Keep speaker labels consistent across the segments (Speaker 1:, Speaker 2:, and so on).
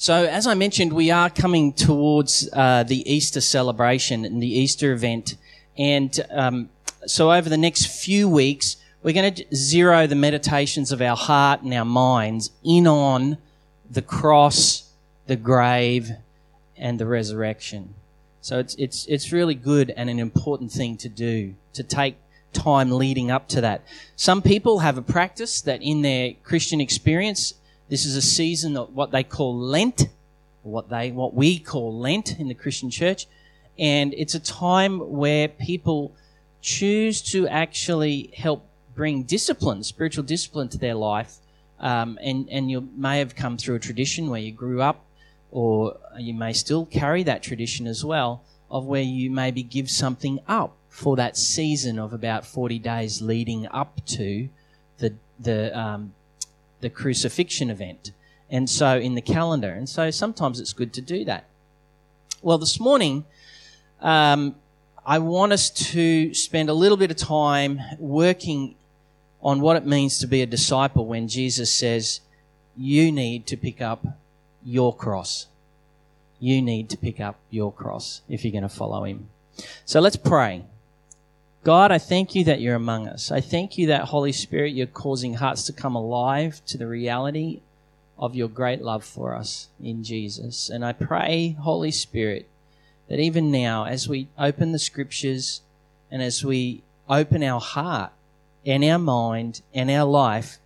Speaker 1: So, as I mentioned, we are coming towards uh, the Easter celebration and the Easter event. And um, so, over the next few weeks, we're going to zero the meditations of our heart and our minds in on the cross, the grave, and the resurrection. So, it's, it's, it's really good and an important thing to do to take time leading up to that. Some people have a practice that in their Christian experience, this is a season of what they call Lent, what they what we call Lent in the Christian church, and it's a time where people choose to actually help bring discipline, spiritual discipline to their life. Um, and and you may have come through a tradition where you grew up, or you may still carry that tradition as well of where you maybe give something up for that season of about 40 days leading up to the the um, the crucifixion event. And so in the calendar. And so sometimes it's good to do that. Well, this morning, um, I want us to spend a little bit of time working on what it means to be a disciple when Jesus says, You need to pick up your cross. You need to pick up your cross if you're going to follow him. So let's pray. God, I thank you that you're among us. I thank you that, Holy Spirit, you're causing hearts to come alive to the reality of your great love for us in Jesus. And I pray, Holy Spirit, that even now, as we open the scriptures and as we open our heart and our mind and our life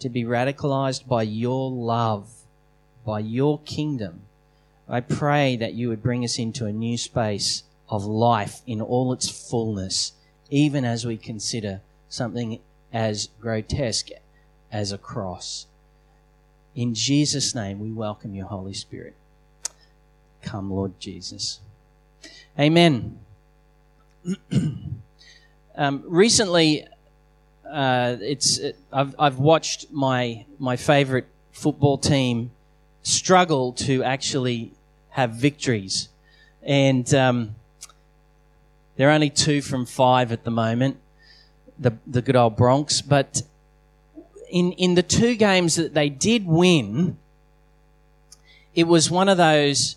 Speaker 1: to be radicalized by your love, by your kingdom, I pray that you would bring us into a new space of life in all its fullness even as we consider something as grotesque as a cross. In Jesus' name, we welcome you, Holy Spirit. Come, Lord Jesus. Amen. um, recently, uh, it's it, I've, I've watched my my favorite football team struggle to actually have victories, and um, they're only two from five at the moment, the, the good old Bronx. But in, in the two games that they did win, it was one of those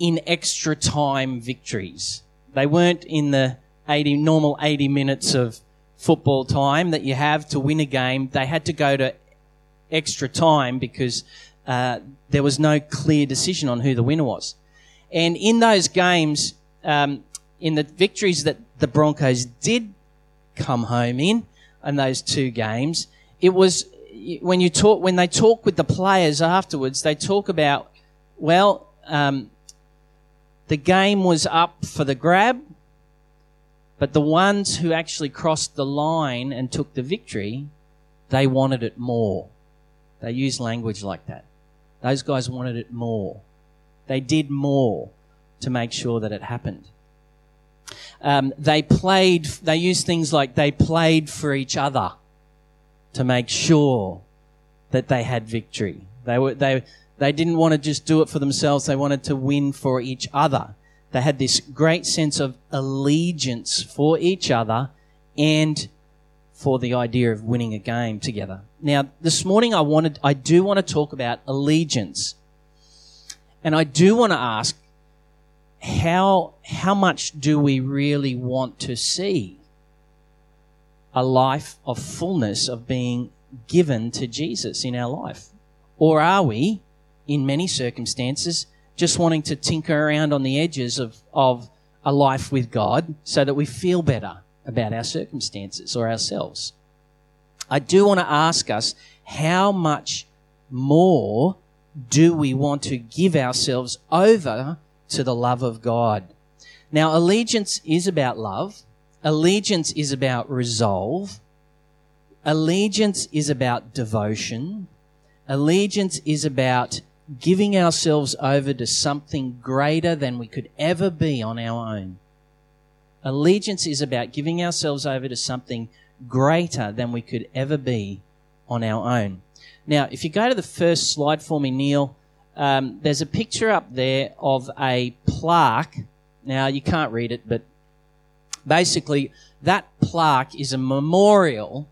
Speaker 1: in extra time victories. They weren't in the 80, normal 80 minutes of football time that you have to win a game. They had to go to extra time because uh, there was no clear decision on who the winner was. And in those games, um, in the victories that the Broncos did come home in, in those two games, it was when you talk when they talk with the players afterwards, they talk about well, um, the game was up for the grab, but the ones who actually crossed the line and took the victory, they wanted it more. They use language like that. Those guys wanted it more. They did more to make sure that it happened. Um, they played, they used things like they played for each other to make sure that they had victory. They were, they, they didn't want to just do it for themselves. They wanted to win for each other. They had this great sense of allegiance for each other and for the idea of winning a game together. Now, this morning I wanted, I do want to talk about allegiance. And I do want to ask, how how much do we really want to see a life of fullness of being given to Jesus in our life? Or are we, in many circumstances, just wanting to tinker around on the edges of, of a life with God so that we feel better about our circumstances or ourselves? I do want to ask us how much more do we want to give ourselves over to the love of God. Now, allegiance is about love. Allegiance is about resolve. Allegiance is about devotion. Allegiance is about giving ourselves over to something greater than we could ever be on our own. Allegiance is about giving ourselves over to something greater than we could ever be on our own. Now, if you go to the first slide for me, Neil, um, there's a picture up there of a plaque. Now, you can't read it, but basically, that plaque is a memorial,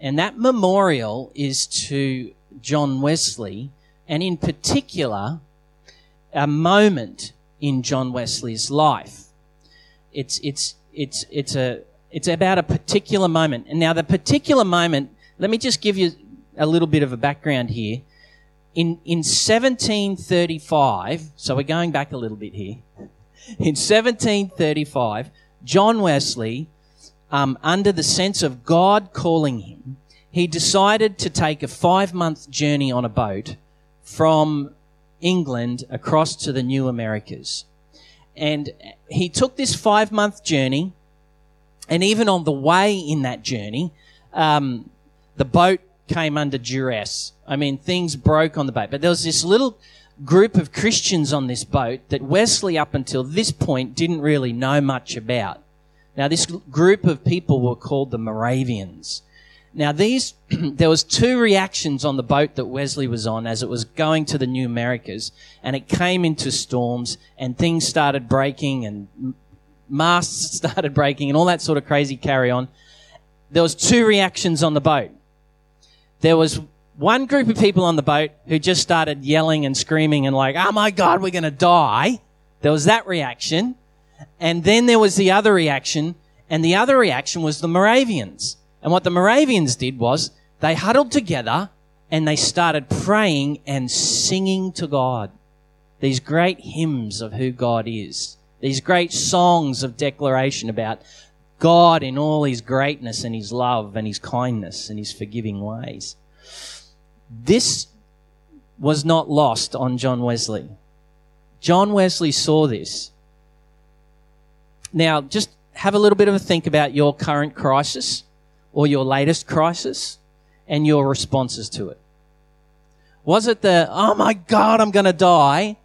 Speaker 1: and that memorial is to John Wesley, and in particular, a moment in John Wesley's life. It's, it's, it's, it's, a, it's about a particular moment. And now, the particular moment, let me just give you a little bit of a background here. In, in 1735, so we're going back a little bit here. In 1735, John Wesley, um, under the sense of God calling him, he decided to take a five month journey on a boat from England across to the New Americas. And he took this five month journey, and even on the way in that journey, um, the boat came under duress. I mean, things broke on the boat. But there was this little group of Christians on this boat that Wesley, up until this point, didn't really know much about. Now, this group of people were called the Moravians. Now, these, there was two reactions on the boat that Wesley was on as it was going to the New Americas, and it came into storms, and things started breaking, and masts started breaking, and all that sort of crazy carry on. There was two reactions on the boat. There was one group of people on the boat who just started yelling and screaming and like, oh my God, we're going to die. There was that reaction. And then there was the other reaction, and the other reaction was the Moravians. And what the Moravians did was they huddled together and they started praying and singing to God. These great hymns of who God is. These great songs of declaration about God in all his greatness and his love and his kindness and his forgiving ways. This was not lost on John Wesley. John Wesley saw this. Now, just have a little bit of a think about your current crisis or your latest crisis and your responses to it. Was it the, oh my God, I'm going to die?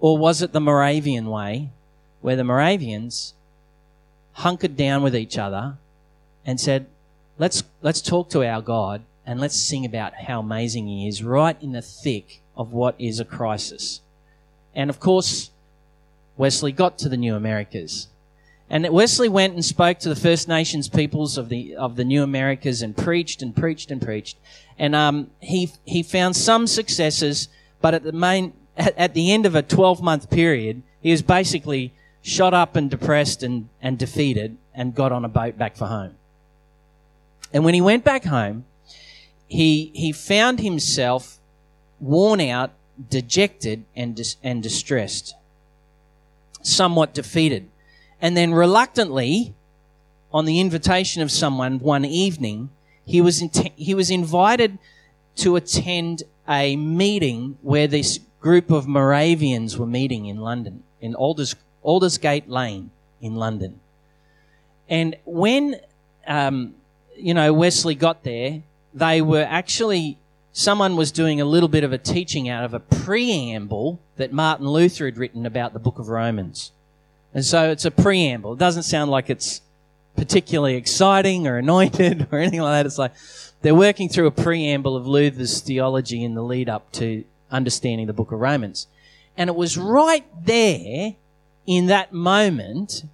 Speaker 1: Or was it the Moravian way, where the Moravians hunkered down with each other and said, let's, let's talk to our God and let's sing about how amazing He is right in the thick of what is a crisis. And of course, Wesley got to the New Americas. And Wesley went and spoke to the First Nations peoples of the, of the New Americas and preached and preached and preached. And um, he, he found some successes, but at the, main, at, at the end of a 12 month period, he was basically shot up and depressed and, and defeated and got on a boat back for home. And when he went back home, he, he found himself worn out, dejected, and, dis- and distressed, somewhat defeated. And then reluctantly, on the invitation of someone one evening, he was, in- he was invited to attend a meeting where this group of Moravians were meeting in London, in Alders, Aldersgate Lane in London. And when, um, you know, Wesley got there, they were actually, someone was doing a little bit of a teaching out of a preamble that Martin Luther had written about the book of Romans. And so it's a preamble. It doesn't sound like it's particularly exciting or anointed or anything like that. It's like they're working through a preamble of Luther's theology in the lead up to understanding the book of Romans. And it was right there in that moment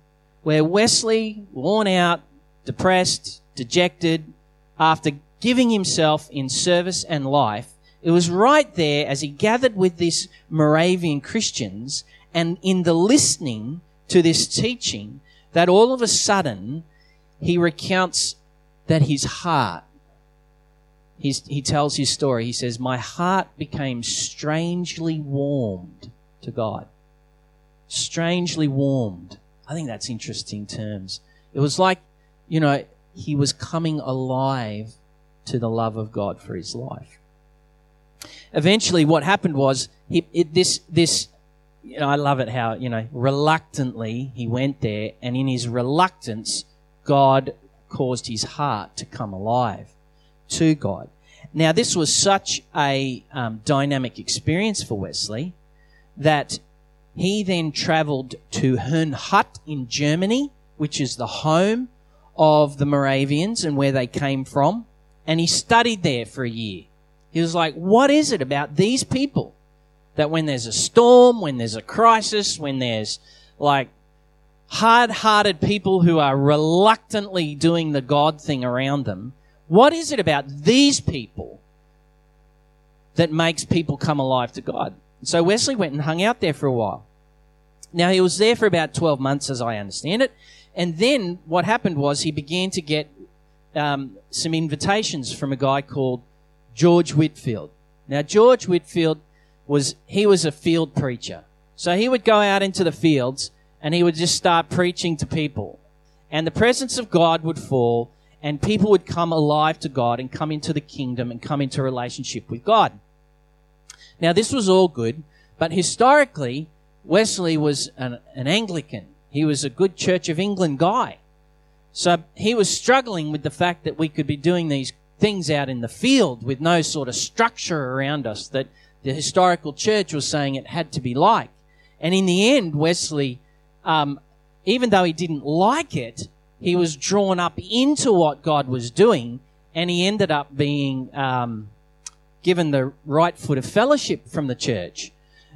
Speaker 1: where Wesley, worn out, depressed, dejected, after giving himself in service and life, it was right there as he gathered with these Moravian Christians and in the listening to this teaching that all of a sudden he recounts that his heart, he's, he tells his story. He says, My heart became strangely warmed to God. Strangely warmed. I think that's interesting terms. It was like, you know, he was coming alive to the love of God for his life. Eventually, what happened was he, it, this this you know, I love it how you know reluctantly he went there, and in his reluctance, God caused his heart to come alive to God. Now, this was such a um, dynamic experience for Wesley that he then travelled to Herrnhut in Germany, which is the home of the Moravians and where they came from and he studied there for a year. He was like, what is it about these people that when there's a storm, when there's a crisis, when there's like hard hearted people who are reluctantly doing the God thing around them, what is it about these people that makes people come alive to God? So Wesley went and hung out there for a while. Now he was there for about 12 months, as I understand it. And then what happened was he began to get um, some invitations from a guy called George Whitefield. Now George Whitefield was he was a field preacher, so he would go out into the fields and he would just start preaching to people, and the presence of God would fall, and people would come alive to God and come into the kingdom and come into relationship with God. Now this was all good, but historically Wesley was an, an Anglican. He was a good Church of England guy. So he was struggling with the fact that we could be doing these things out in the field with no sort of structure around us that the historical church was saying it had to be like. And in the end, Wesley, um, even though he didn't like it, he was drawn up into what God was doing, and he ended up being um, given the right foot of fellowship from the church.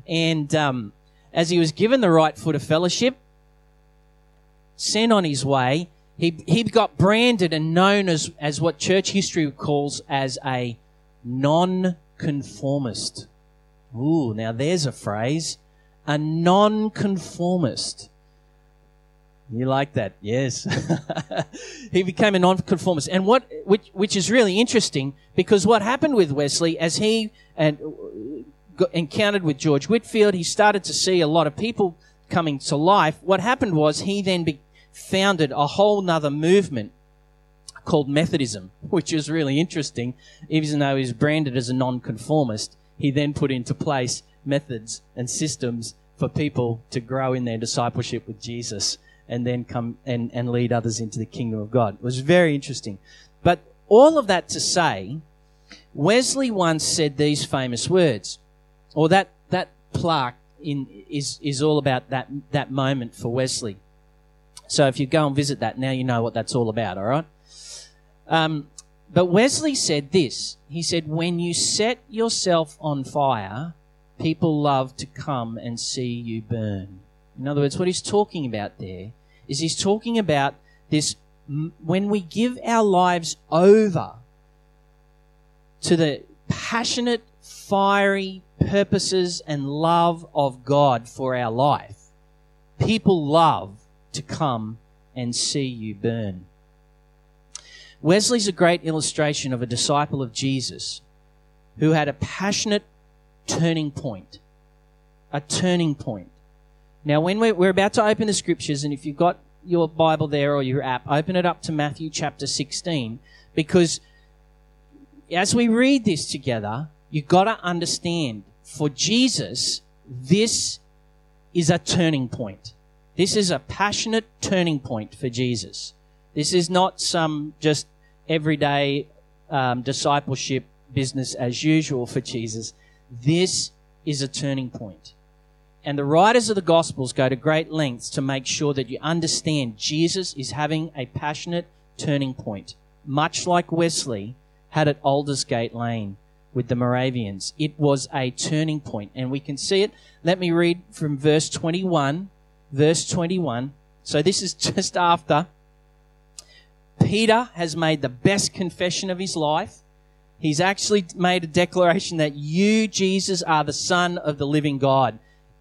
Speaker 1: And um, as he was given the right foot of fellowship, sent on his way, he, he got branded and known as, as what church history calls as a non-conformist. Ooh, now there's a phrase. A non-conformist. You like that? Yes. he became a nonconformist. And what, which, which is really interesting because what happened with Wesley as he and uh, got encountered with George Whitefield, he started to see a lot of people coming to life. What happened was he then be, founded a whole nother movement called Methodism, which is really interesting. Even though he's branded as a nonconformist, he then put into place methods and systems for people to grow in their discipleship with Jesus and then come and, and lead others into the kingdom of God. It was very interesting. But all of that to say, Wesley once said these famous words, or that, that plaque in, is, is all about that, that moment for Wesley. So if you go and visit that, now you know what that's all about, all right? Um, but Wesley said this. He said, When you set yourself on fire, people love to come and see you burn. In other words, what he's talking about there is he's talking about this when we give our lives over to the passionate, fiery purposes and love of God for our life, people love to come and see you burn. Wesley's a great illustration of a disciple of Jesus who had a passionate turning point. A turning point. Now, when we're, we're about to open the scriptures, and if you've got your Bible there or your app, open it up to Matthew chapter 16, because as we read this together, you've got to understand for Jesus, this is a turning point. This is a passionate turning point for Jesus. This is not some just everyday um, discipleship business as usual for Jesus. This is a turning point. And the writers of the Gospels go to great lengths to make sure that you understand Jesus is having a passionate turning point, much like Wesley had at Aldersgate Lane with the Moravians. It was a turning point, and we can see it. Let me read from verse 21 verse 21. So this is just after Peter has made the best confession of his life. He's actually made a declaration that you, Jesus, are the Son of the living God.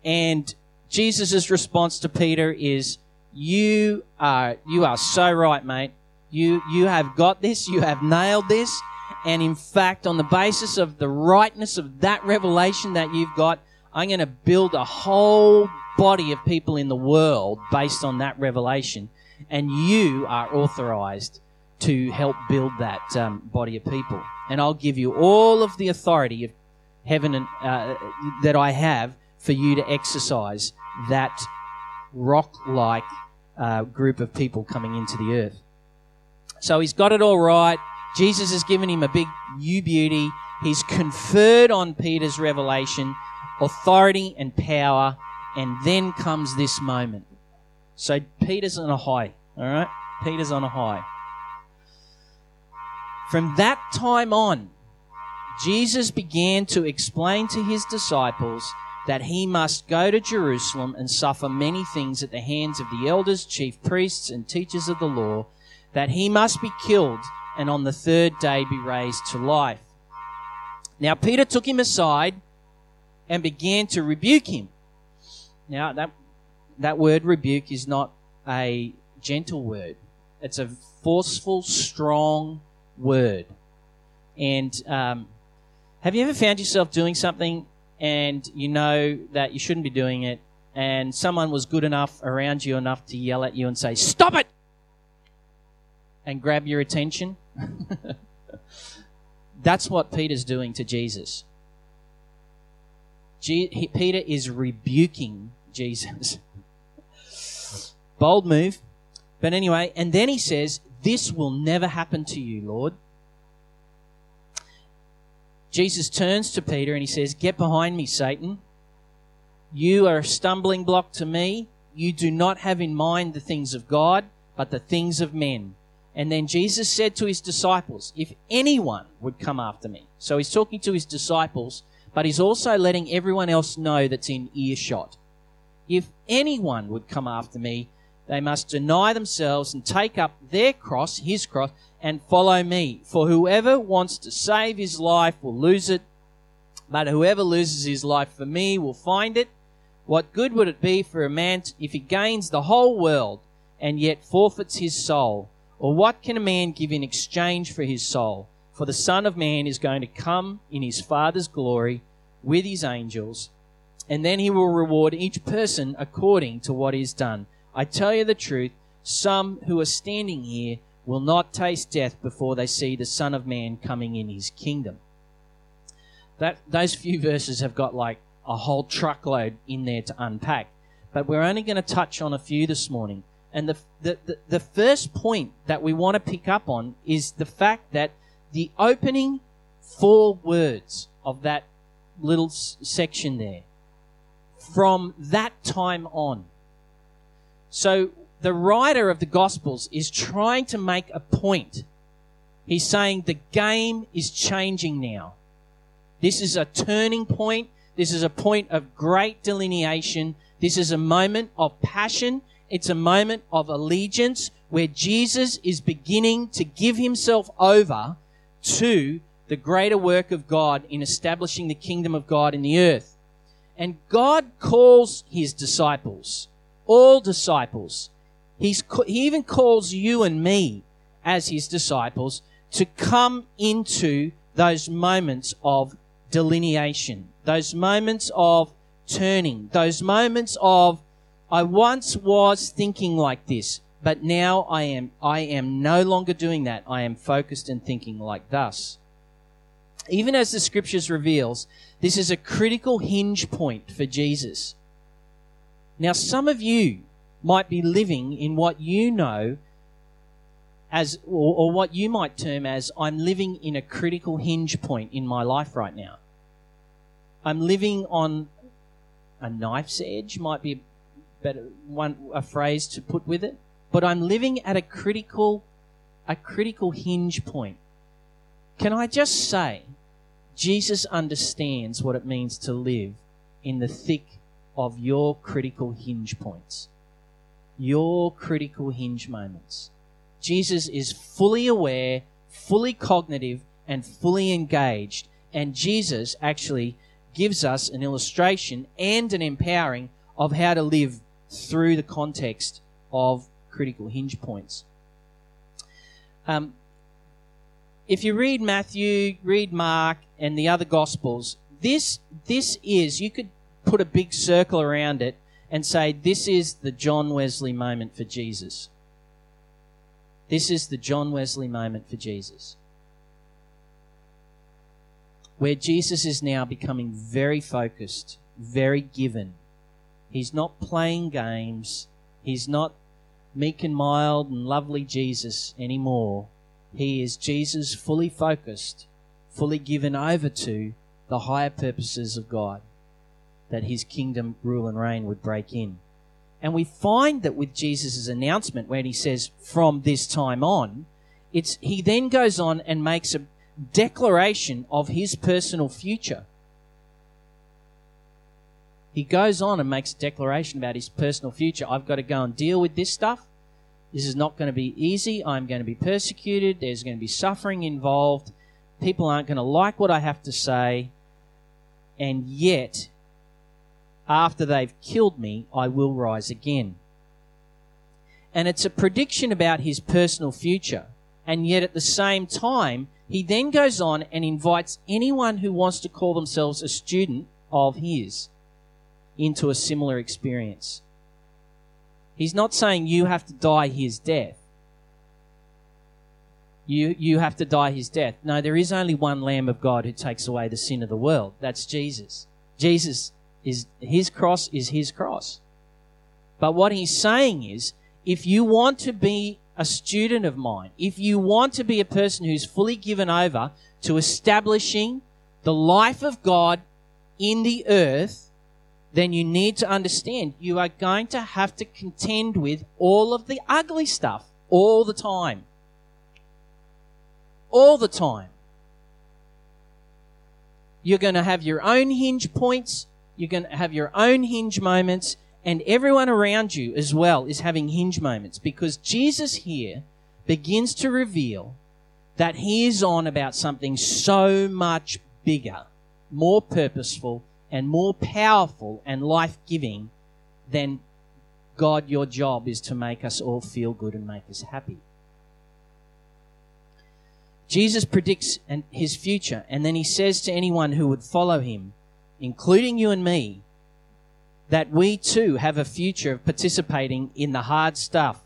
Speaker 1: And Jesus' response to Peter is, you are, you are so right, mate. You, you have got this. You have nailed this. And in fact, on the basis of the rightness of that revelation that you've got, I'm going to build a whole body of people in the world based on that revelation. And you are authorized to help build that um, body of people. And I'll give you all of the authority of heaven and, uh, that I have for you to exercise that rock like uh, group of people coming into the earth. So he's got it all right. Jesus has given him a big new beauty. He's conferred on Peter's revelation authority and power and then comes this moment. So Peter's on a high, all right? Peter's on a high. From that time on, Jesus began to explain to his disciples that he must go to Jerusalem and suffer many things at the hands of the elders, chief priests, and teachers of the law, that he must be killed and on the third day be raised to life. Now, Peter took him aside and began to rebuke him. Now, that, that word rebuke is not a gentle word, it's a forceful, strong word. And um, have you ever found yourself doing something and you know that you shouldn't be doing it, and someone was good enough around you enough to yell at you and say, Stop it! and grab your attention? That's what Peter's doing to Jesus. G- Peter is rebuking Jesus. Bold move. But anyway, and then he says, This will never happen to you, Lord. Jesus turns to Peter and he says, Get behind me, Satan. You are a stumbling block to me. You do not have in mind the things of God, but the things of men. And then Jesus said to his disciples, If anyone would come after me. So he's talking to his disciples, but he's also letting everyone else know that's in earshot. If anyone would come after me, they must deny themselves and take up their cross, his cross, and follow me. For whoever wants to save his life will lose it, but whoever loses his life for me will find it. What good would it be for a man if he gains the whole world and yet forfeits his soul? Or what can a man give in exchange for his soul? For the Son of Man is going to come in his Father's glory with his angels, and then he will reward each person according to what he has done. I tell you the truth, some who are standing here will not taste death before they see the Son of Man coming in his kingdom. That, those few verses have got like a whole truckload in there to unpack, but we're only going to touch on a few this morning. And the, the, the, the first point that we want to pick up on is the fact that the opening four words of that little section there, from that time on. So the writer of the Gospels is trying to make a point. He's saying the game is changing now. This is a turning point. This is a point of great delineation. This is a moment of passion it's a moment of allegiance where Jesus is beginning to give himself over to the greater work of God in establishing the kingdom of God in the earth. And God calls his disciples, all disciples. He's, he even calls you and me as his disciples to come into those moments of delineation, those moments of turning, those moments of I once was thinking like this, but now I am, I am no longer doing that. I am focused and thinking like thus. Even as the scriptures reveals, this is a critical hinge point for Jesus. Now, some of you might be living in what you know as, or, or what you might term as, I'm living in a critical hinge point in my life right now. I'm living on a knife's edge, might be better one a phrase to put with it. But I'm living at a critical a critical hinge point. Can I just say Jesus understands what it means to live in the thick of your critical hinge points. Your critical hinge moments. Jesus is fully aware, fully cognitive, and fully engaged. And Jesus actually gives us an illustration and an empowering of how to live through the context of critical hinge points. Um, if you read Matthew, read Mark, and the other Gospels, this this is you could put a big circle around it and say this is the John Wesley moment for Jesus. This is the John Wesley moment for Jesus. Where Jesus is now becoming very focused, very given, He's not playing games. He's not meek and mild and lovely Jesus anymore. He is Jesus fully focused, fully given over to the higher purposes of God, that his kingdom, rule, and reign would break in. And we find that with Jesus' announcement, when he says, from this time on, it's, he then goes on and makes a declaration of his personal future he goes on and makes a declaration about his personal future. I've got to go and deal with this stuff. This is not going to be easy. I'm going to be persecuted. There's going to be suffering involved. People aren't going to like what I have to say. And yet, after they've killed me, I will rise again. And it's a prediction about his personal future. And yet at the same time, he then goes on and invites anyone who wants to call themselves a student of his into a similar experience. He's not saying you have to die his death. You, you have to die his death. No, there is only one Lamb of God who takes away the sin of the world. That's Jesus. Jesus is, his cross is his cross. But what he's saying is, if you want to be a student of mine, if you want to be a person who's fully given over to establishing the life of God in the earth, then you need to understand you are going to have to contend with all of the ugly stuff all the time. All the time. You're going to have your own hinge points. You're going to have your own hinge moments and everyone around you as well is having hinge moments because Jesus here begins to reveal that he is on about something so much bigger, more purposeful, and more powerful and life giving than God, your job is to make us all feel good and make us happy. Jesus predicts his future, and then he says to anyone who would follow him, including you and me, that we too have a future of participating in the hard stuff.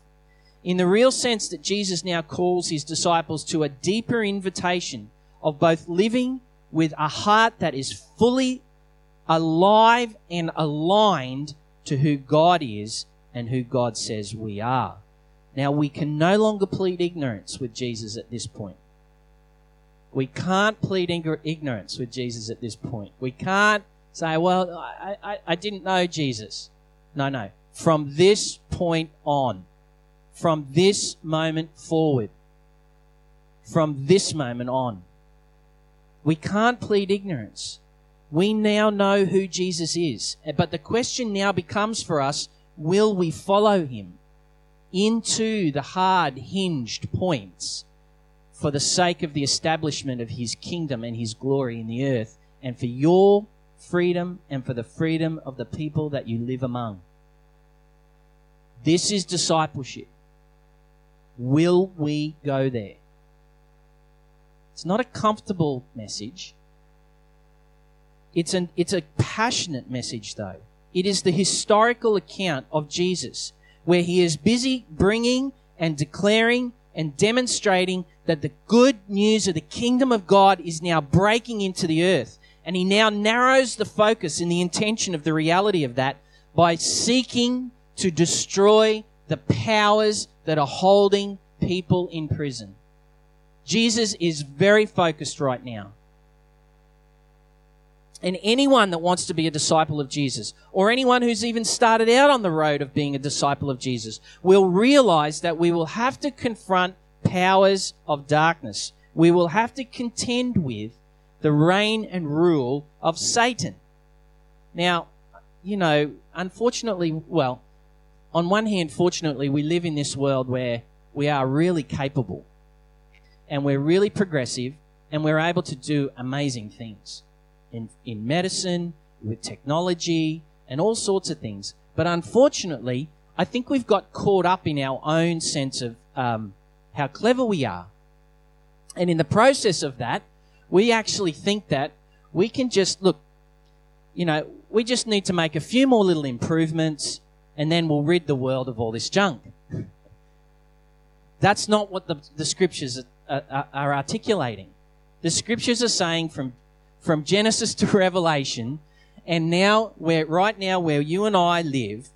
Speaker 1: In the real sense that Jesus now calls his disciples to a deeper invitation of both living with a heart that is fully alive and aligned to who God is and who God says we are. Now, we can no longer plead ignorance with Jesus at this point. We can't plead ignorance with Jesus at this point. We can't say, well, I, I, I didn't know Jesus. No, no. From this point on, from this moment forward, from this moment on, we can't plead ignorance. We now know who Jesus is. But the question now becomes for us will we follow him into the hard, hinged points for the sake of the establishment of his kingdom and his glory in the earth and for your freedom and for the freedom of the people that you live among. This is discipleship. Will we go there? It's not a comfortable message. It's, an, it's a passionate message, though. It is the historical account of Jesus, where he is busy bringing and declaring and demonstrating that the good news of the kingdom of God is now breaking into the earth. And he now narrows the focus and the intention of the reality of that by seeking to destroy the powers that are holding people in prison. Jesus is very focused right now. And anyone that wants to be a disciple of Jesus, or anyone who's even started out on the road of being a disciple of Jesus, will realize that we will have to confront powers of darkness. We will have to contend with the reign and rule of Satan. Now, you know, unfortunately, well, on one hand, fortunately, we live in this world where we are really capable and we're really progressive and we're able to do amazing things in, in medicine, with technology, and all sorts of things. But unfortunately, I think we've got caught up in our own sense of um, how clever we are. And in the process of that, we actually think that we can just look, you know, we just need to make a few more little improvements and then we'll rid the world of all this junk. That's not what the, the scriptures are, are, are articulating. The scriptures are saying from, from Genesis to Revelation, and now where right now where you and I live,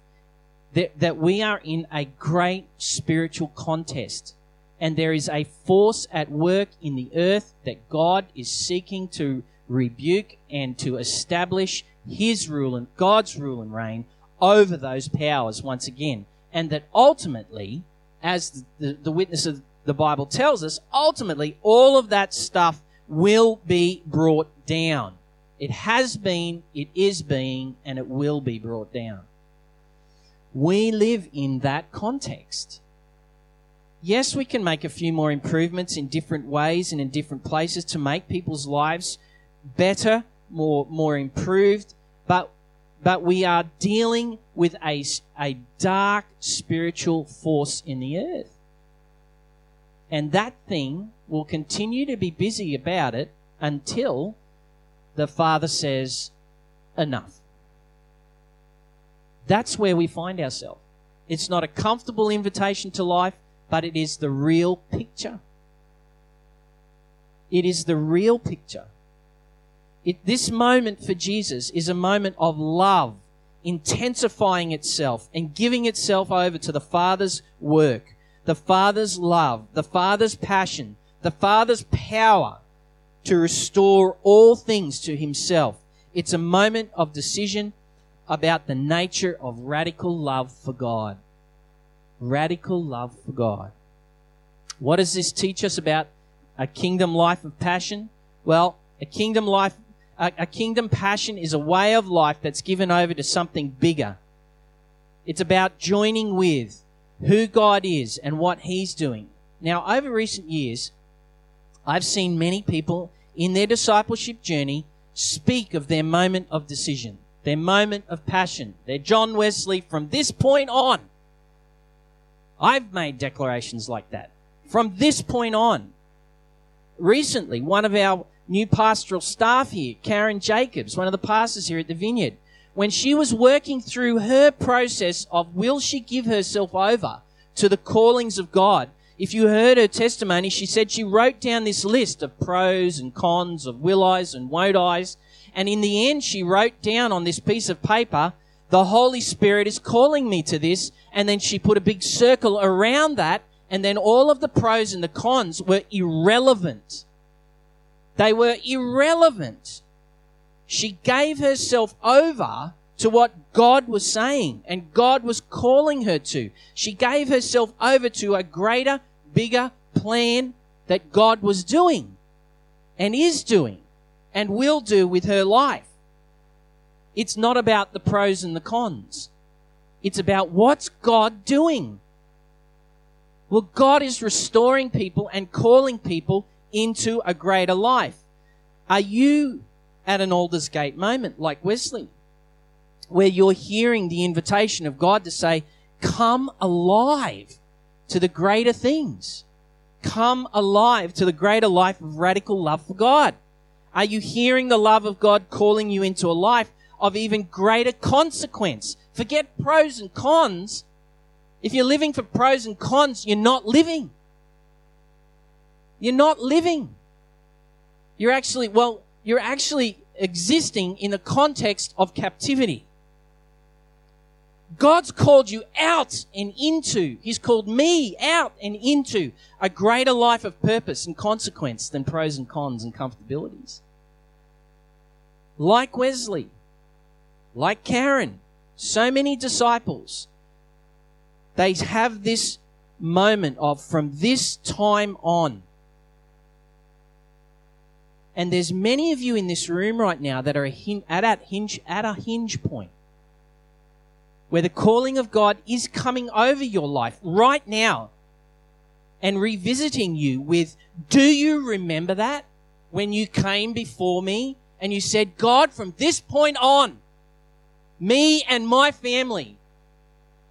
Speaker 1: that, that we are in a great spiritual contest and there is a force at work in the earth that God is seeking to rebuke and to establish his rule and God's rule and reign over those powers once again. And that ultimately, as the, the witness of the Bible tells us, ultimately all of that stuff will be brought down. It has been, it is being, and it will be brought down. We live in that context yes, we can make a few more improvements in different ways and in different places to make people's lives better, more, more improved, but but we are dealing with a, a dark spiritual force in the earth. And that thing will continue to be busy about it until the Father says, enough. That's where we find ourselves. It's not a comfortable invitation to life, but it is the real picture. It is the real picture. It, this moment for Jesus is a moment of love intensifying itself and giving itself over to the Father's work, the Father's love, the Father's passion, the Father's power to restore all things to Himself. It's a moment of decision about the nature of radical love for God. Radical love for God. What does this teach us about a kingdom life of passion? Well, a kingdom life, a, a kingdom passion is a way of life that's given over to something bigger. It's about joining with who God is and what He's doing. Now, over recent years, I've seen many people in their discipleship journey speak of their moment of decision their moment of passion. They're John Wesley from this point on. I've made declarations like that. From this point on. Recently, one of our new pastoral staff here, Karen Jacobs, one of the pastors here at the Vineyard, when she was working through her process of will she give herself over to the callings of God, if you heard her testimony, she said she wrote down this list of pros and cons, of will I's and won't I's, and in the end, she wrote down on this piece of paper, the Holy Spirit is calling me to this. And then she put a big circle around that. And then all of the pros and the cons were irrelevant. They were irrelevant. She gave herself over to what God was saying and God was calling her to. She gave herself over to a greater, bigger plan that God was doing and is doing and will do with her life. It's not about the pros and the cons. It's about what's God doing. Well, God is restoring people and calling people into a greater life. Are you at an Aldersgate moment like Wesley, where you're hearing the invitation of God to say, come alive to the greater things? Come alive to the greater life of radical love for God. Are you hearing the love of God calling you into a life of even greater consequence? Forget pros and cons. If you're living for pros and cons, you're not living. You're not living. You're actually, well, you're actually existing in the context of captivity. God's called you out and into, He's called me out and into a greater life of purpose and consequence than pros and cons and comfortabilities. Like Wesley, like Karen, so many disciples, they have this moment of from this time on. And there's many of you in this room right now that are at, a hinge, at a hinge point where the calling of God is coming over your life right now and revisiting you with, Do you remember that when you came before me and you said, God, from this point on, me and my family,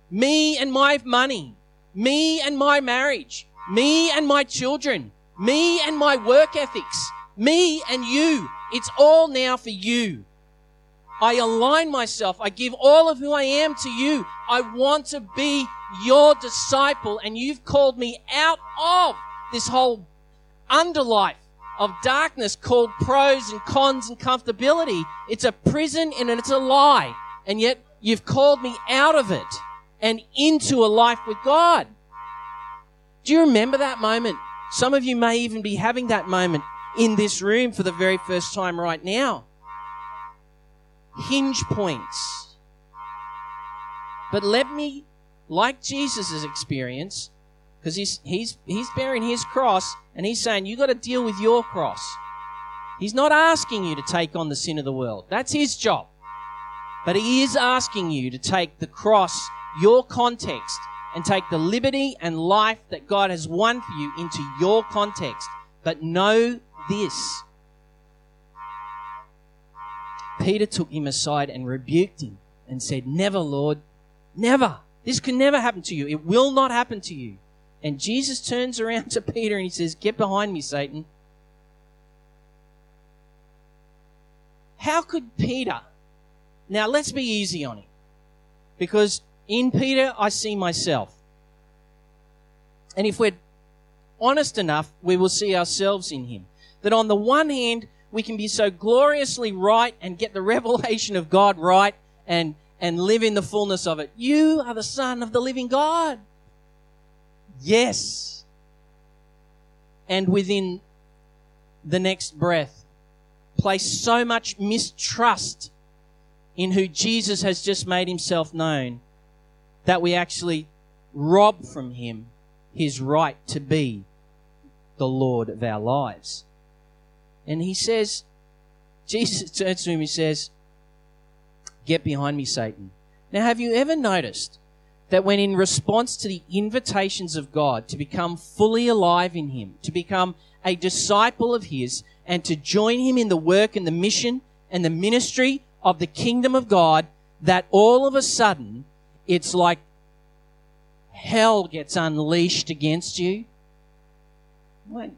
Speaker 1: me and my money, me and my marriage, me and my children, me and my work ethics, me and you, it's all now for you. I align myself. I give all of who I am to you. I want to be your disciple and you've called me out of this whole underlife of darkness called pros and cons and comfortability. It's a prison and it's a lie. And yet you've called me out of it and into a life with God. Do you remember that moment? Some of you may even be having that moment in this room for the very first time right now. Hinge points. But let me, like Jesus' experience, because he's, he's, he's bearing his cross and he's saying, you got to deal with your cross. He's not asking you to take on the sin of the world. That's his job. But he is asking you to take the cross, your context, and take the liberty and life that God has won for you into your context. But know this Peter took him aside and rebuked him and said, Never, Lord, never. This can never happen to you. It will not happen to you. And Jesus turns around to Peter and he says, Get behind me, Satan. How could Peter, now let's be easy on him, because in Peter I see myself. And if we're honest enough, we will see ourselves in him. That on the one hand, we can be so gloriously right and get the revelation of God right and, and live in the fullness of it. You are the Son of the living God. Yes. And within the next breath, place so much mistrust in who Jesus has just made himself known that we actually rob from him his right to be the Lord of our lives. And he says, Jesus turns to him, he says, Get behind me, Satan. Now, have you ever noticed that when in response to the invitations of God to become fully alive in Him, to become a disciple of His, and to join Him in the work and the mission and the ministry of the kingdom of God, that all of a sudden it's like hell gets unleashed against you? What?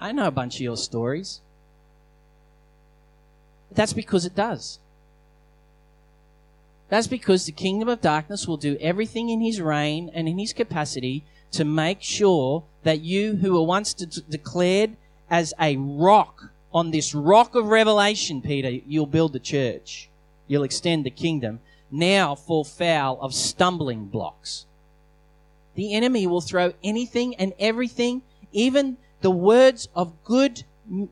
Speaker 1: I know a bunch of your stories. But That's because it does. That's because the kingdom of darkness will do everything in his reign and in his capacity to make sure that you, who were once de- declared as a rock on this rock of revelation, Peter, you'll build the church, you'll extend the kingdom, now fall foul of stumbling blocks. The enemy will throw anything and everything, even the words of good,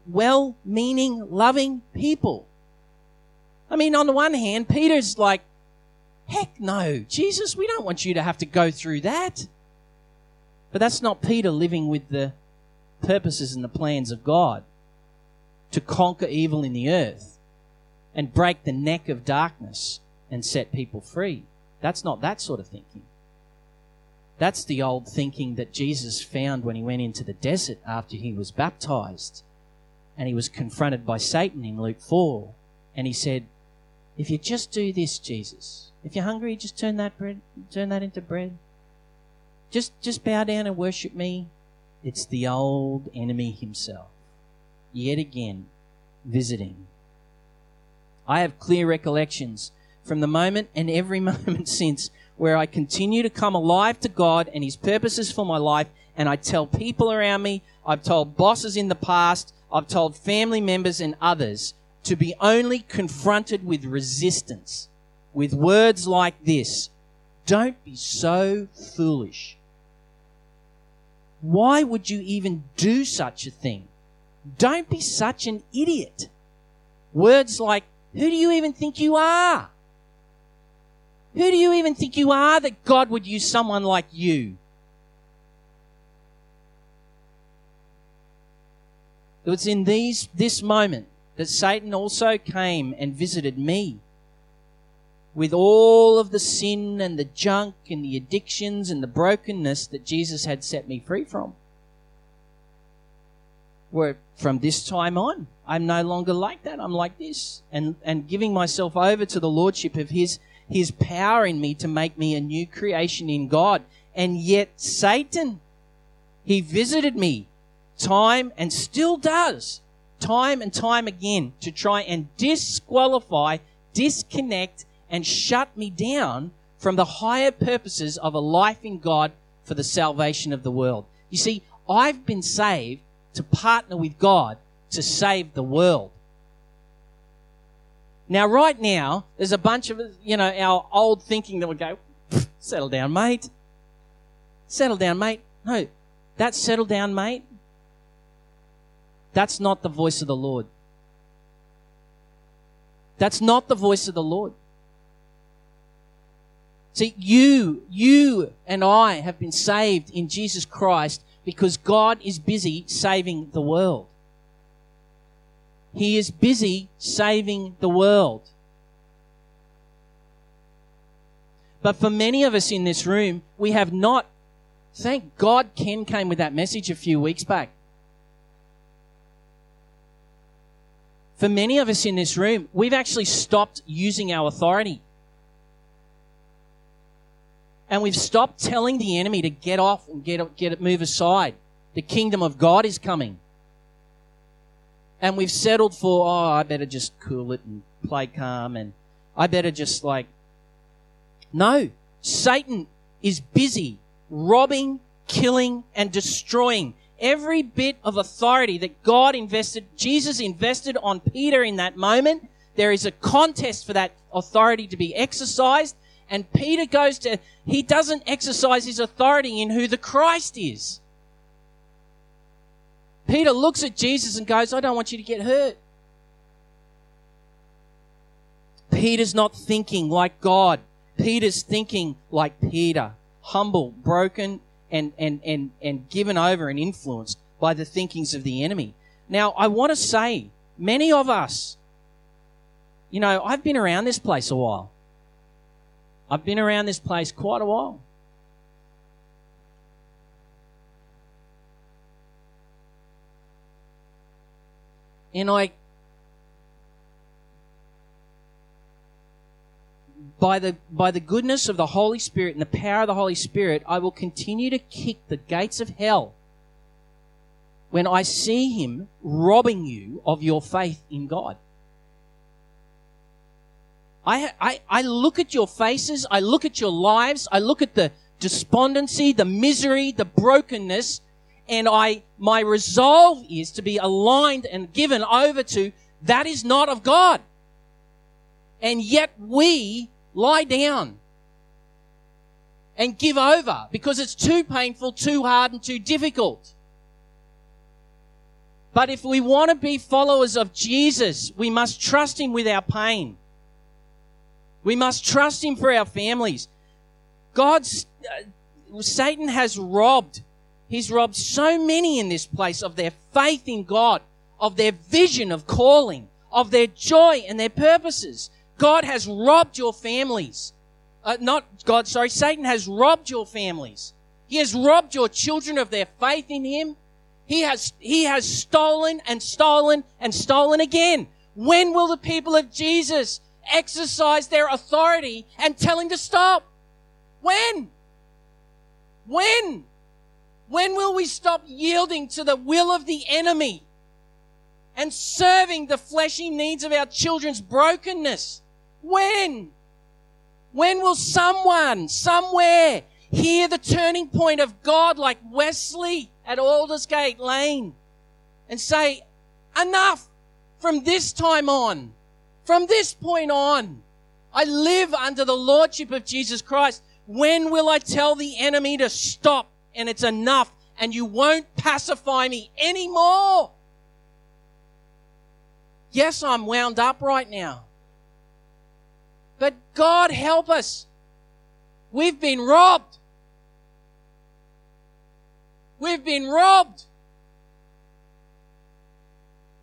Speaker 1: well meaning, loving people. I mean, on the one hand, Peter's like, heck no, Jesus, we don't want you to have to go through that. But that's not Peter living with the purposes and the plans of God to conquer evil in the earth and break the neck of darkness and set people free. That's not that sort of thinking. That's the old thinking that Jesus found when he went into the desert after he was baptized. And he was confronted by Satan in Luke 4. And he said, If you just do this, Jesus, if you're hungry, just turn that bread, turn that into bread. Just, just bow down and worship me. It's the old enemy himself. Yet again, visiting. I have clear recollections from the moment and every moment since where I continue to come alive to God and His purposes for my life. And I tell people around me, I've told bosses in the past, I've told family members and others to be only confronted with resistance, with words like this Don't be so foolish. Why would you even do such a thing? Don't be such an idiot. Words like, Who do you even think you are? Who do you even think you are that God would use someone like you? It was in these, this moment that Satan also came and visited me with all of the sin and the junk and the addictions and the brokenness that Jesus had set me free from. Where from this time on, I'm no longer like that. I'm like this. And, and giving myself over to the Lordship of His his power in me to make me a new creation in God. And yet, Satan, he visited me time and still does, time and time again, to try and disqualify, disconnect, and shut me down from the higher purposes of a life in God for the salvation of the world. You see, I've been saved to partner with God to save the world. Now, right now, there's a bunch of, you know, our old thinking that would go, settle down, mate. Settle down, mate. No, that settle down, mate. That's not the voice of the Lord. That's not the voice of the Lord. See, you, you and I have been saved in Jesus Christ because God is busy saving the world. He is busy saving the world. But for many of us in this room, we have not. Thank God Ken came with that message a few weeks back. For many of us in this room, we've actually stopped using our authority. And we've stopped telling the enemy to get off and get, get it, move aside. The kingdom of God is coming. And we've settled for, oh, I better just cool it and play calm and I better just like. No. Satan is busy robbing, killing, and destroying every bit of authority that God invested, Jesus invested on Peter in that moment. There is a contest for that authority to be exercised. And Peter goes to, he doesn't exercise his authority in who the Christ is. Peter looks at Jesus and goes, I don't want you to get hurt. Peter's not thinking like God. Peter's thinking like Peter. Humble, broken, and, and, and, and given over and influenced by the thinkings of the enemy. Now, I want to say, many of us, you know, I've been around this place a while. I've been around this place quite a while. And I, by the, by the goodness of the Holy Spirit and the power of the Holy Spirit, I will continue to kick the gates of hell when I see Him robbing you of your faith in God. I, I, I look at your faces, I look at your lives, I look at the despondency, the misery, the brokenness, and I, my resolve is to be aligned and given over to that is not of God. And yet we lie down and give over because it's too painful, too hard, and too difficult. But if we want to be followers of Jesus, we must trust Him with our pain. We must trust Him for our families. God's, uh, Satan has robbed He's robbed so many in this place of their faith in God, of their vision of calling, of their joy and their purposes. God has robbed your families. Uh, not God, sorry, Satan has robbed your families. He has robbed your children of their faith in Him. He has, he has stolen and stolen and stolen again. When will the people of Jesus exercise their authority and tell him to stop? When? When? When will we stop yielding to the will of the enemy and serving the fleshy needs of our children's brokenness? When? When will someone, somewhere, hear the turning point of God like Wesley at Aldersgate Lane and say, enough from this time on, from this point on, I live under the Lordship of Jesus Christ. When will I tell the enemy to stop and it's enough and you won't pacify me anymore. Yes, I'm wound up right now. But God help us. We've been robbed. We've been robbed.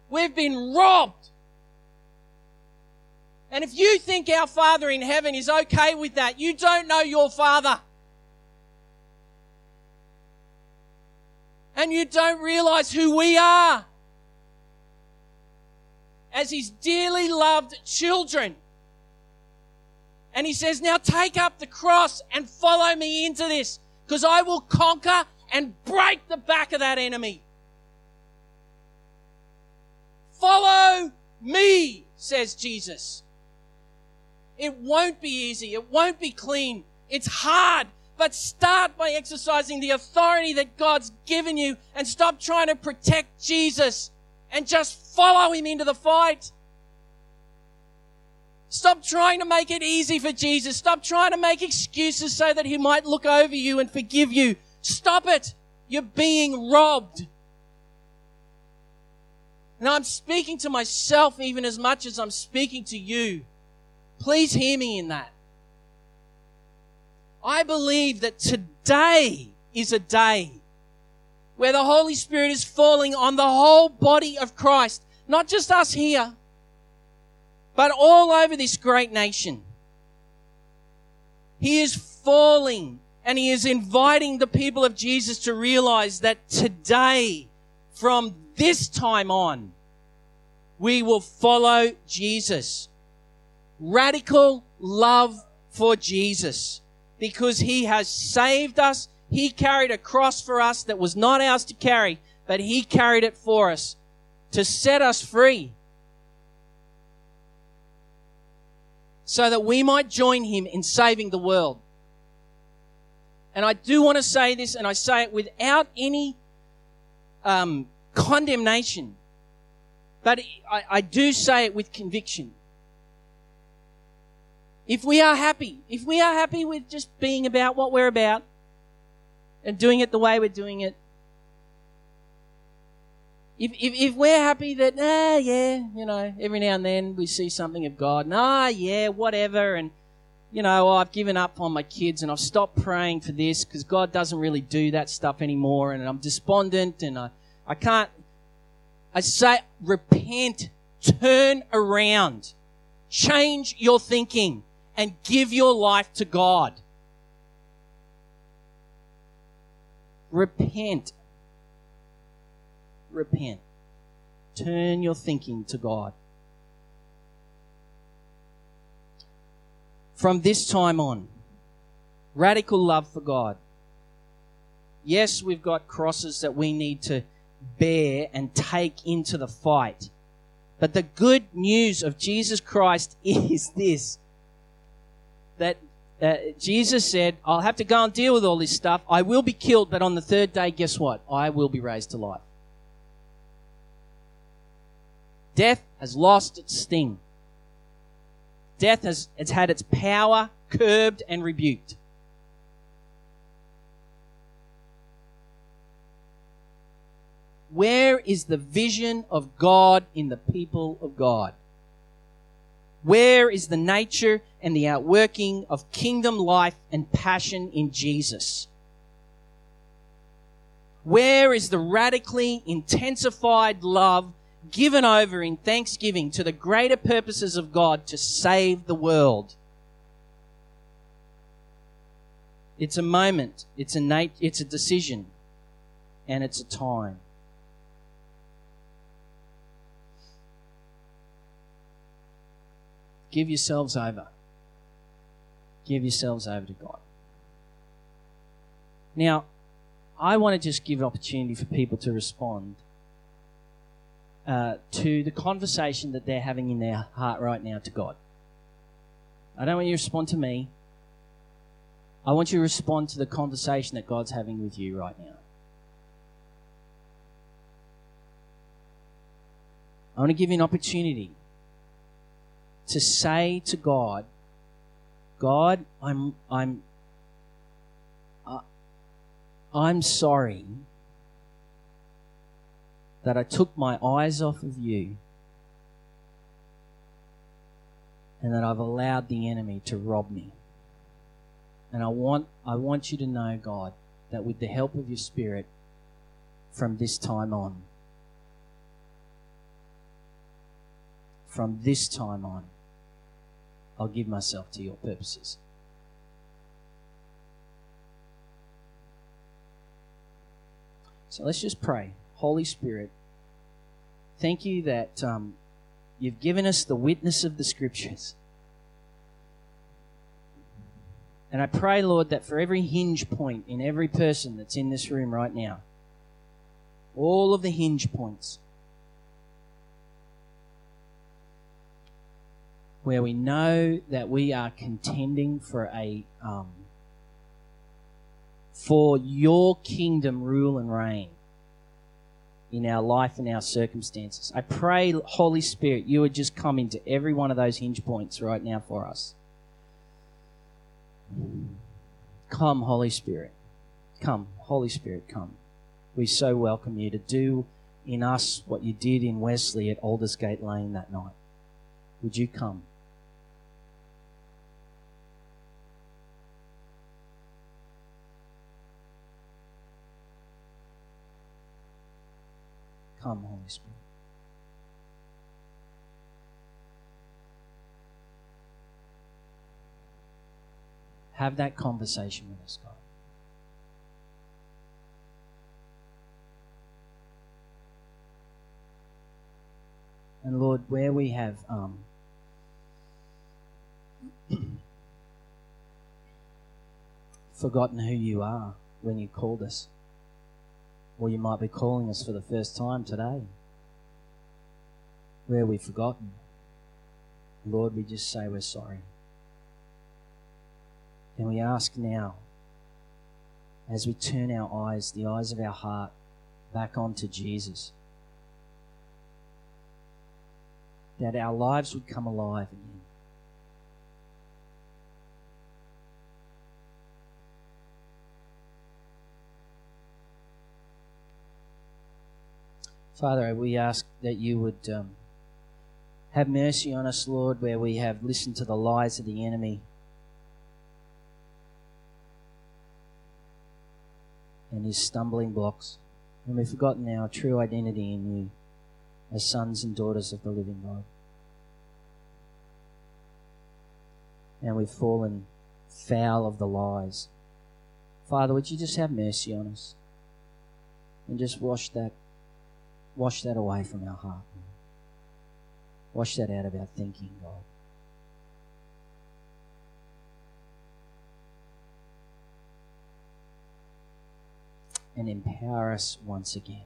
Speaker 1: We've been robbed. And if you think our Father in heaven is okay with that, you don't know your Father. And you don't realize who we are as his dearly loved children. And he says, Now take up the cross and follow me into this, because I will conquer and break the back of that enemy. Follow me, says Jesus. It won't be easy. It won't be clean. It's hard. But start by exercising the authority that God's given you and stop trying to protect Jesus and just follow him into the fight. Stop trying to make it easy for Jesus. Stop trying to make excuses so that he might look over you and forgive you. Stop it. You're being robbed. And I'm speaking to myself even as much as I'm speaking to you. Please hear me in that. I believe that today is a day where the Holy Spirit is falling on the whole body of Christ, not just us here, but all over this great nation. He is falling and he is inviting the people of Jesus to realize that today, from this time on, we will follow Jesus. Radical love for Jesus because he has saved us. He carried a cross for us that was not ours to carry, but he carried it for us to set us free so that we might join him in saving the world. And I do want to say this, and I say it without any um, condemnation, but I, I do say it with conviction. If we are happy, if we are happy with just being about what we're about and doing it the way we're doing it, if, if, if we're happy that, ah, yeah, you know, every now and then we see something of God, and ah, yeah, whatever, and, you know, oh, I've given up on my kids and I've stopped praying for this because God doesn't really do that stuff anymore, and I'm despondent and I, I can't. I say, repent, turn around, change your thinking, and give your life to God. Repent repent. Turn your thinking to God. From this time on, radical love for God. Yes, we've got crosses that we need to bear and take into the fight. But the good news of Jesus Christ is this that uh, Jesus said, I'll have to go and deal with all this stuff. I will be killed, but on the third day, guess what? I will be raised to life. Death has lost its sting. Death has it's had its power curbed and rebuked. Where is the vision of God in the people of God? Where is the nature and the outworking of kingdom life and passion in Jesus? Where is the radically intensified love given over in thanksgiving to the greater purposes of God to save the world. It's a moment, it's a nat- it's a decision, and it's a time. Give yourselves over. Give yourselves over to God. Now, I want to just give an opportunity for people to respond uh, to the conversation that they're having in their heart right now to God. I don't want you to respond to me. I want you to respond to the conversation that God's having with you right now. I want to give you an opportunity to say to God, God, I'm, I'm, uh, I'm sorry that I took my eyes off of you and that I've allowed the enemy to rob me. And I want, I want you to know, God, that with the help of your Spirit, from this time on, from this time on, I'll give myself to your purposes. So let's just pray. Holy Spirit, thank you that um, you've given us the witness of the Scriptures. And I pray, Lord, that for every hinge point in every person that's in this room right now, all of the hinge points, where we know that we are contending for a um, for your kingdom rule and reign in our life and our circumstances. I pray, Holy Spirit, you would just come into every one of those hinge points right now for us. Come, Holy Spirit. Come, Holy Spirit, come. We so welcome you to do in us what you did in Wesley at Aldersgate Lane that night. Would you come? Come, Holy Spirit. Have that conversation with us, God. And Lord, where we have um, forgotten who you are when you called us, or you might be calling us for the first time today, where we've forgotten, Lord, we just say we're sorry. And we ask now, as we turn our eyes, the eyes of our heart, back onto Jesus, that our lives would come alive again. Father, we ask that you would um, have mercy on us, Lord, where we have listened to the lies of the enemy. And his stumbling blocks. And we've forgotten our true identity in you as sons and daughters of the living God. And we've fallen foul of the lies. Father, would you just have mercy on us and just wash that wash that away from our heart. Wash that out of our thinking, God. And empower us once again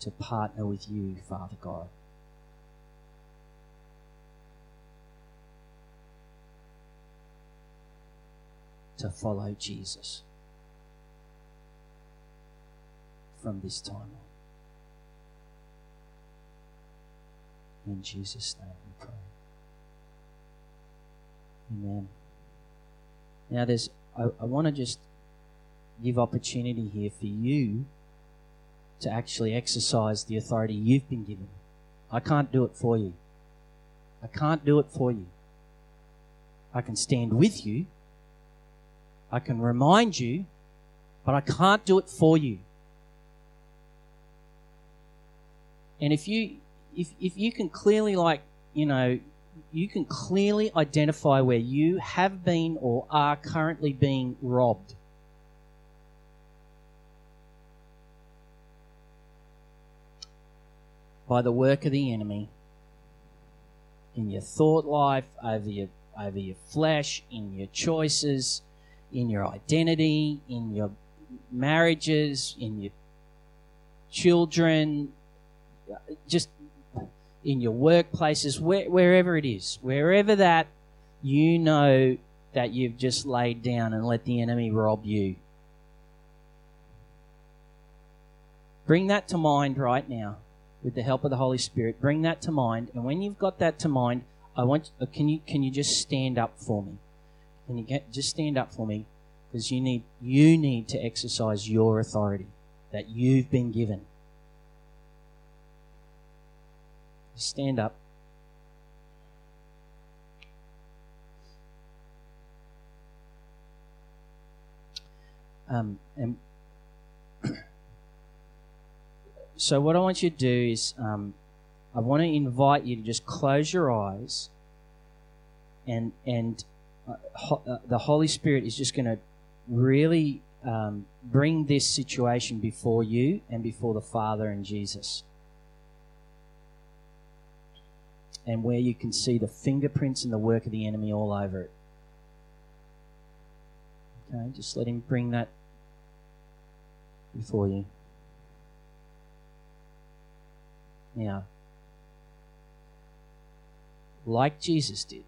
Speaker 1: to partner with you, Father God. To follow Jesus from this time on. In Jesus' name we pray. Amen. Now, there's, I, I want to just give opportunity here for you to actually exercise the authority you've been given. I can't do it for you. I can't do it for you. I can stand with you. I can remind you, but I can't do it for you. And if you if if you can clearly like you know you can clearly identify where you have been or are currently being robbed. By the work of the enemy in your thought life, over your over your flesh, in your choices, in your identity, in your marriages, in your children, just in your workplaces, where, wherever it is, wherever that you know that you've just laid down and let the enemy rob you. Bring that to mind right now with the help of the Holy Spirit. Bring that to mind, and when you've got that to mind, I want uh, can you can you just stand up for me? Can you get just stand up for me because you need you need to exercise your authority that you've been given. Stand up. Um, and so, what I want you to do is, um, I want to invite you to just close your eyes, and and uh, ho- uh, the Holy Spirit is just going to really um, bring this situation before you and before the Father and Jesus. And where you can see the fingerprints and the work of the enemy all over it. Okay, just let him bring that before you. Now, like Jesus did,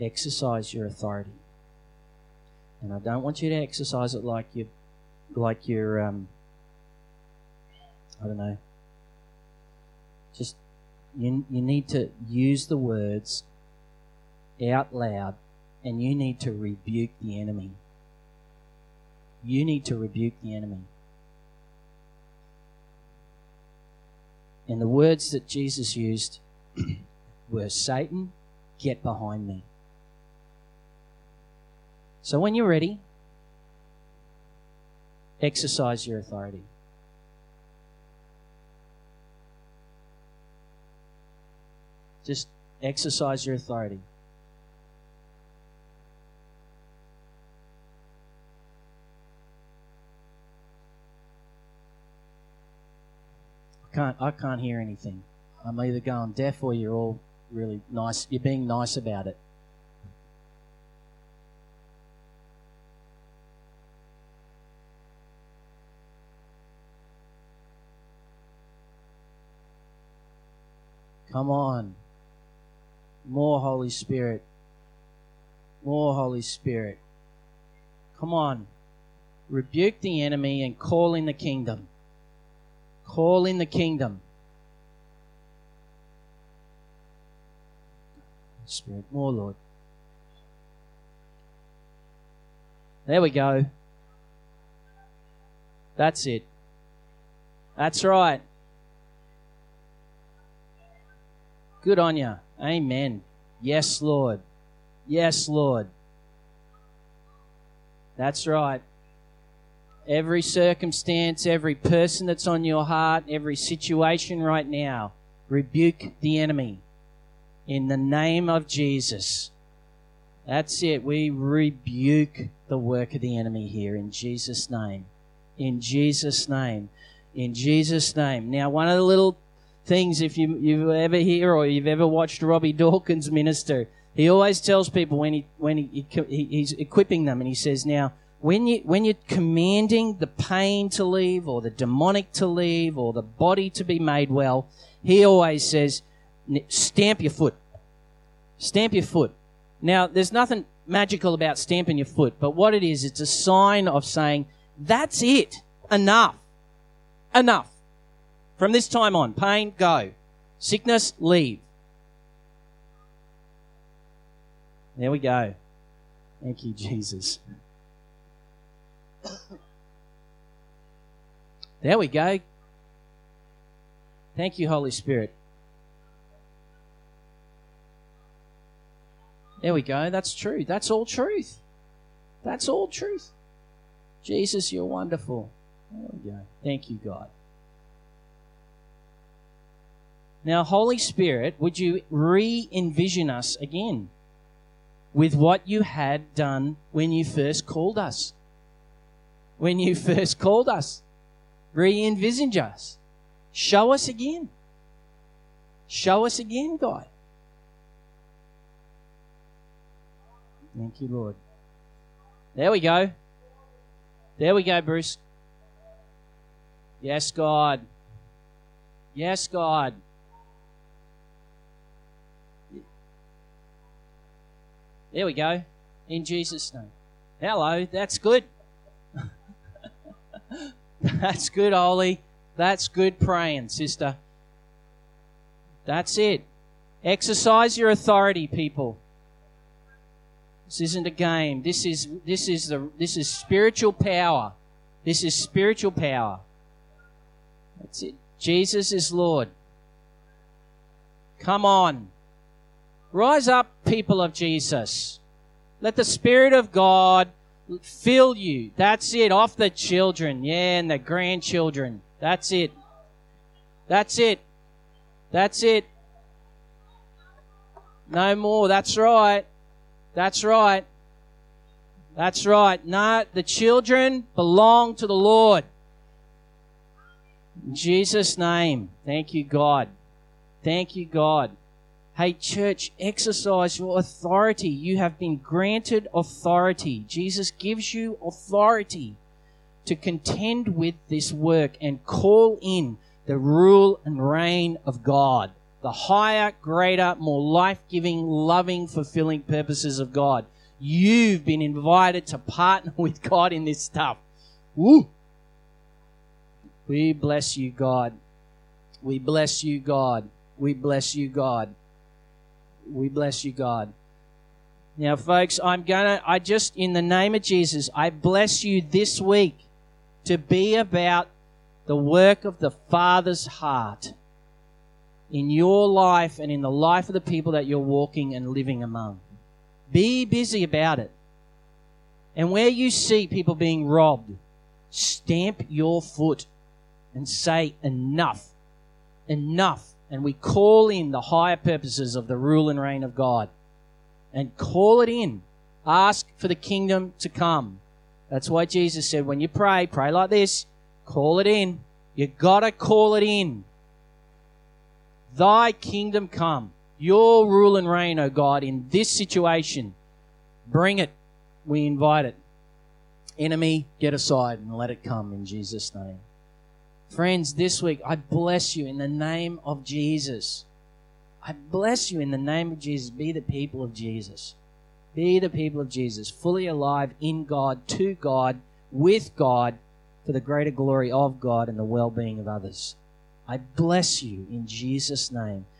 Speaker 1: exercise your authority. And I don't want you to exercise it like you, like you're, um, I don't know, just you, you need to use the words out loud and you need to rebuke the enemy. You need to rebuke the enemy. And the words that Jesus used were Satan, get behind me. So when you're ready, exercise your authority. Just exercise your authority. I can't I can't hear anything. I'm either going deaf or you're all really nice. You're being nice about it. Come on. More Holy Spirit. More Holy Spirit. Come on. Rebuke the enemy and call in the kingdom. Call in the kingdom. Spirit, more, Lord. There we go. That's it. That's right. Good on you. Amen. Yes, Lord. Yes, Lord. That's right. Every circumstance, every person that's on your heart, every situation right now, rebuke the enemy in the name of Jesus. That's it. We rebuke the work of the enemy here in Jesus' name. In Jesus' name. In Jesus' name. Now, one of the little things, if you, you ever hear or you've ever watched Robby Dawkins minister, he always tells people when he when he, he, he's equipping them, and he says, "Now, when you when you're commanding the pain to leave, or the demonic to leave, or the body to be made well, he always says, stamp your foot, stamp your foot. Now, there's nothing magical about stamping your foot, but what it is, it's a sign of saying, that's it, enough, enough. From this time on, pain, go. Sickness, leave. There we go. Thank you, Jesus. There we go. Thank you, Holy Spirit. There we go. That's true. That's all truth. That's all truth. Jesus, you're wonderful. There we go. Thank you, God. Now, Holy Spirit, would you re envision us again with what you had done when you first called us? When you first called us, re envisage us. Show us again. Show us again, God. Thank you, Lord. There we go. There we go, Bruce. Yes, God. Yes, God. There we go. In Jesus' name. Hello, that's good. that's good, Ollie. That's good praying, sister. That's it. Exercise your authority, people. This isn't a game. This is this is the this is spiritual power. This is spiritual power. That's it. Jesus is Lord. Come on. Rise up, people of Jesus. Let the Spirit of God fill you. That's it. Off the children. Yeah, and the grandchildren. That's it. That's it. That's it. No more. That's right. That's right. That's right. No, the children belong to the Lord. In Jesus' name. Thank you, God. Thank you, God. Hey, church, exercise your authority. You have been granted authority. Jesus gives you authority to contend with this work and call in the rule and reign of God, the higher, greater, more life giving, loving, fulfilling purposes of God. You've been invited to partner with God in this stuff. Woo! We bless you, God. We bless you, God. We bless you, God. We bless you, God. Now, folks, I'm gonna, I just, in the name of Jesus, I bless you this week to be about the work of the Father's heart in your life and in the life of the people that you're walking and living among. Be busy about it. And where you see people being robbed, stamp your foot and say, enough. Enough and we call in the higher purposes of the rule and reign of God and call it in. Ask for the kingdom to come. That's why Jesus said, when you pray, pray like this, call it in. You gotta call it in. Thy kingdom come. Your rule and reign, O God, in this situation. Bring it. We invite it. Enemy, get aside and let it come in Jesus' name. Friends, this week I bless you in the name of Jesus. I bless you in the name of Jesus. Be the people of Jesus. Be the people of Jesus, fully alive in God, to God, with God, for the greater glory of God and the well being of others. I bless you in Jesus' name.